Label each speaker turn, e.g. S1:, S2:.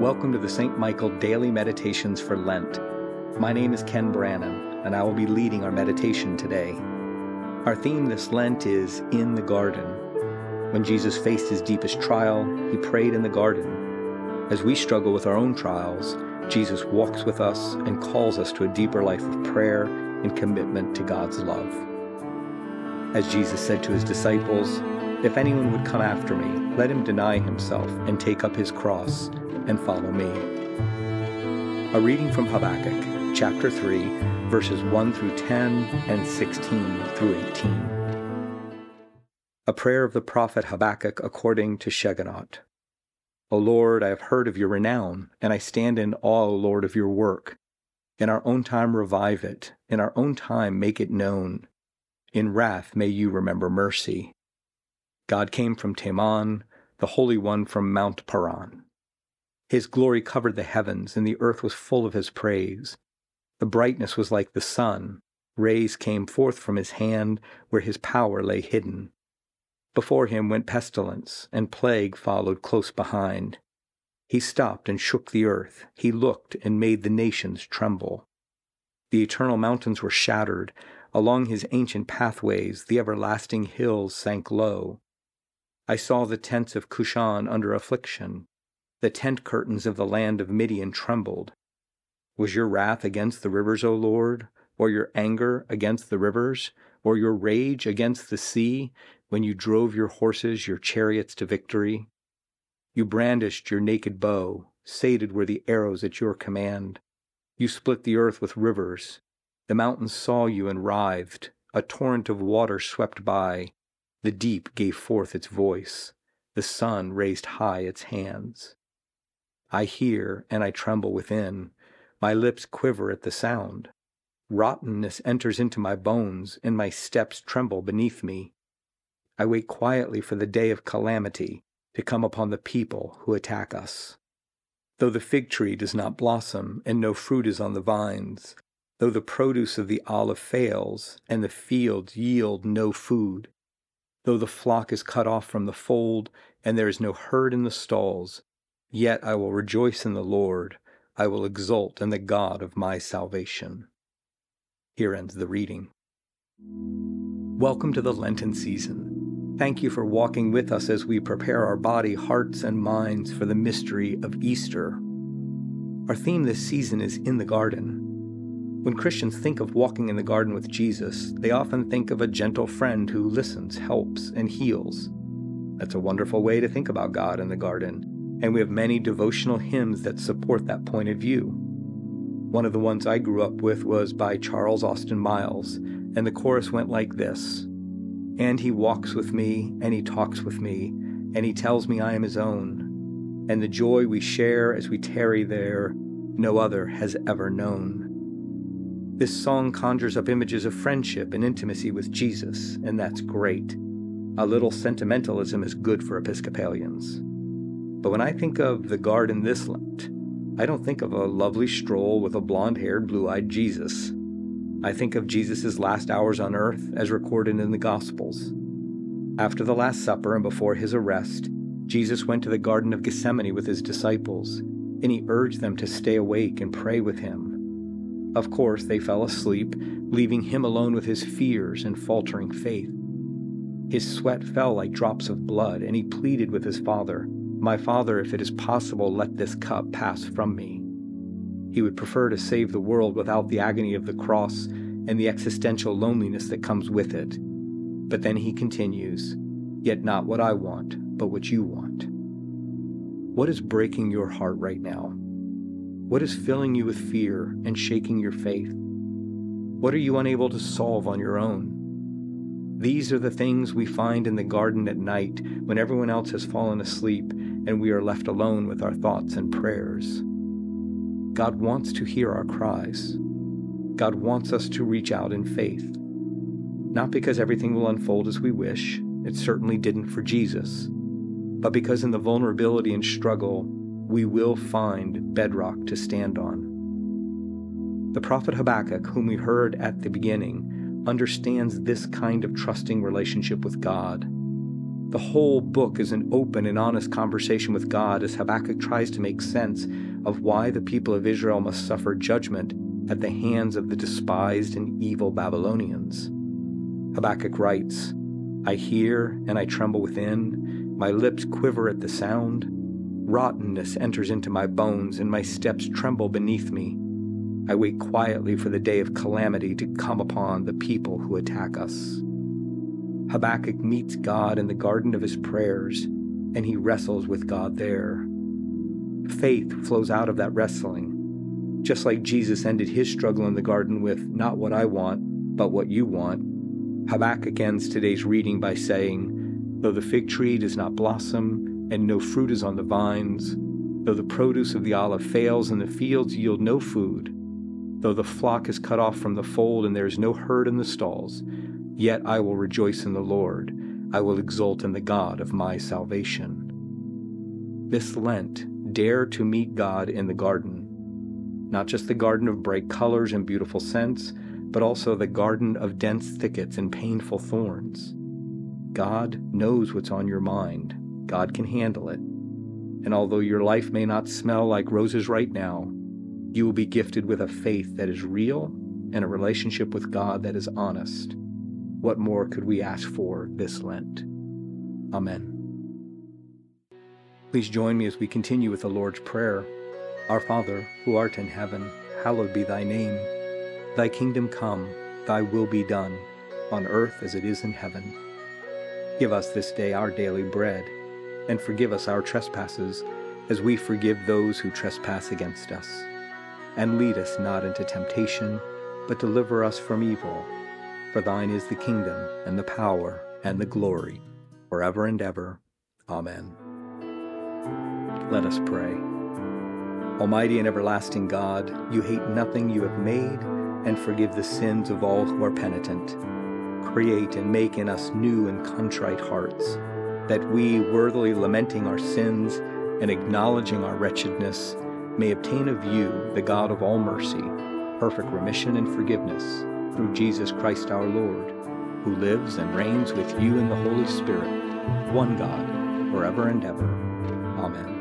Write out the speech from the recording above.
S1: Welcome to the St. Michael Daily Meditations for Lent. My name is Ken Brannon, and I will be leading our meditation today. Our theme this Lent is In the Garden. When Jesus faced his deepest trial, he prayed in the garden. As we struggle with our own trials, Jesus walks with us and calls us to a deeper life of prayer and commitment to God's love. As Jesus said to his disciples, If anyone would come after me, let him deny himself and take up his cross and follow me. A reading from Habakkuk, chapter 3, verses 1 through 10 and 16 through 18. A prayer of the prophet Habakkuk according to Shigionoth. O Lord, I have heard of your renown, and I stand in awe, O Lord, of your work. In our own time revive it, in our own time make it known. In wrath may you remember mercy. God came from Teman, the Holy One from Mount Paran. His glory covered the heavens, and the earth was full of his praise. The brightness was like the sun. Rays came forth from his hand where his power lay hidden. Before him went pestilence, and plague followed close behind. He stopped and shook the earth. He looked and made the nations tremble. The eternal mountains were shattered. Along his ancient pathways, the everlasting hills sank low. I saw the tents of Cushan under affliction. The tent curtains of the land of Midian trembled. Was your wrath against the rivers, O Lord, or your anger against the rivers, or your rage against the sea, when you drove your horses, your chariots to victory? You brandished your naked bow, sated were the arrows at your command. You split the earth with rivers. The mountains saw you and writhed. A torrent of water swept by. The deep gave forth its voice. The sun raised high its hands. I hear, and I tremble within. My lips quiver at the sound. Rottenness enters into my bones, and my steps tremble beneath me. I wait quietly for the day of calamity to come upon the people who attack us. Though the fig tree does not blossom, and no fruit is on the vines, though the produce of the olive fails, and the fields yield no food, though the flock is cut off from the fold, and there is no herd in the stalls, Yet I will rejoice in the Lord. I will exult in the God of my salvation. Here ends the reading. Welcome to the Lenten season. Thank you for walking with us as we prepare our body, hearts, and minds for the mystery of Easter. Our theme this season is In the Garden. When Christians think of walking in the garden with Jesus, they often think of a gentle friend who listens, helps, and heals. That's a wonderful way to think about God in the garden and we have many devotional hymns that support that point of view. One of the ones I grew up with was by Charles Austin Miles, and the chorus went like this And he walks with me, and he talks with me, and he tells me I am his own. And the joy we share as we tarry there, no other has ever known. This song conjures up images of friendship and intimacy with Jesus, and that's great. A little sentimentalism is good for Episcopalians. But when I think of the garden this Lent, I don't think of a lovely stroll with a blond haired, blue eyed Jesus. I think of Jesus' last hours on earth as recorded in the Gospels. After the Last Supper and before his arrest, Jesus went to the Garden of Gethsemane with his disciples, and he urged them to stay awake and pray with him. Of course, they fell asleep, leaving him alone with his fears and faltering faith. His sweat fell like drops of blood, and he pleaded with his Father my Father, if it is possible, let this cup pass from me. He would prefer to save the world without the agony of the cross and the existential loneliness that comes with it. But then he continues, Yet not what I want, but what you want. What is breaking your heart right now? What is filling you with fear and shaking your faith? What are you unable to solve on your own? These are the things we find in the garden at night when everyone else has fallen asleep and we are left alone with our thoughts and prayers. God wants to hear our cries. God wants us to reach out in faith. Not because everything will unfold as we wish, it certainly didn't for Jesus, but because in the vulnerability and struggle, we will find bedrock to stand on. The prophet Habakkuk, whom we heard at the beginning, understands this kind of trusting relationship with God. The whole book is an open and honest conversation with God as Habakkuk tries to make sense of why the people of Israel must suffer judgment at the hands of the despised and evil Babylonians. Habakkuk writes, I hear and I tremble within, my lips quiver at the sound. Rottenness enters into my bones, and my steps tremble beneath me. I wait quietly for the day of calamity to come upon the people who attack us. Habakkuk meets God in the garden of his prayers, and he wrestles with God there. Faith flows out of that wrestling, just like Jesus ended his struggle in the garden with, Not what I want, but what you want. Habakkuk ends today's reading by saying, Though the fig tree does not blossom, and no fruit is on the vines, though the produce of the olive fails, and the fields yield no food, though the flock is cut off from the fold, and there is no herd in the stalls, yet I will rejoice in the Lord. I will exult in the God of my salvation. This Lent, dare to meet God in the garden not just the garden of bright colors and beautiful scents, but also the garden of dense thickets and painful thorns. God knows what's on your mind. God can handle it. And although your life may not smell like roses right now, you will be gifted with a faith that is real and a relationship with God that is honest. What more could we ask for this Lent? Amen. Please join me as we continue with the Lord's Prayer. Our Father, who art in heaven, hallowed be thy name. Thy kingdom come, thy will be done, on earth as it is in heaven. Give us this day our daily bread, and forgive us our trespasses, as we forgive those who trespass against us. And lead us not into temptation, but deliver us from evil. For thine is the kingdom, and the power, and the glory, forever and ever. Amen. Let us pray. Almighty and everlasting God, you hate nothing you have made and forgive the sins of all who are penitent. Create and make in us new and contrite hearts, that we, worthily lamenting our sins and acknowledging our wretchedness, may obtain of you, the God of all mercy, perfect remission and forgiveness through Jesus Christ our Lord, who lives and reigns with you in the Holy Spirit, one God, forever and ever. Amen.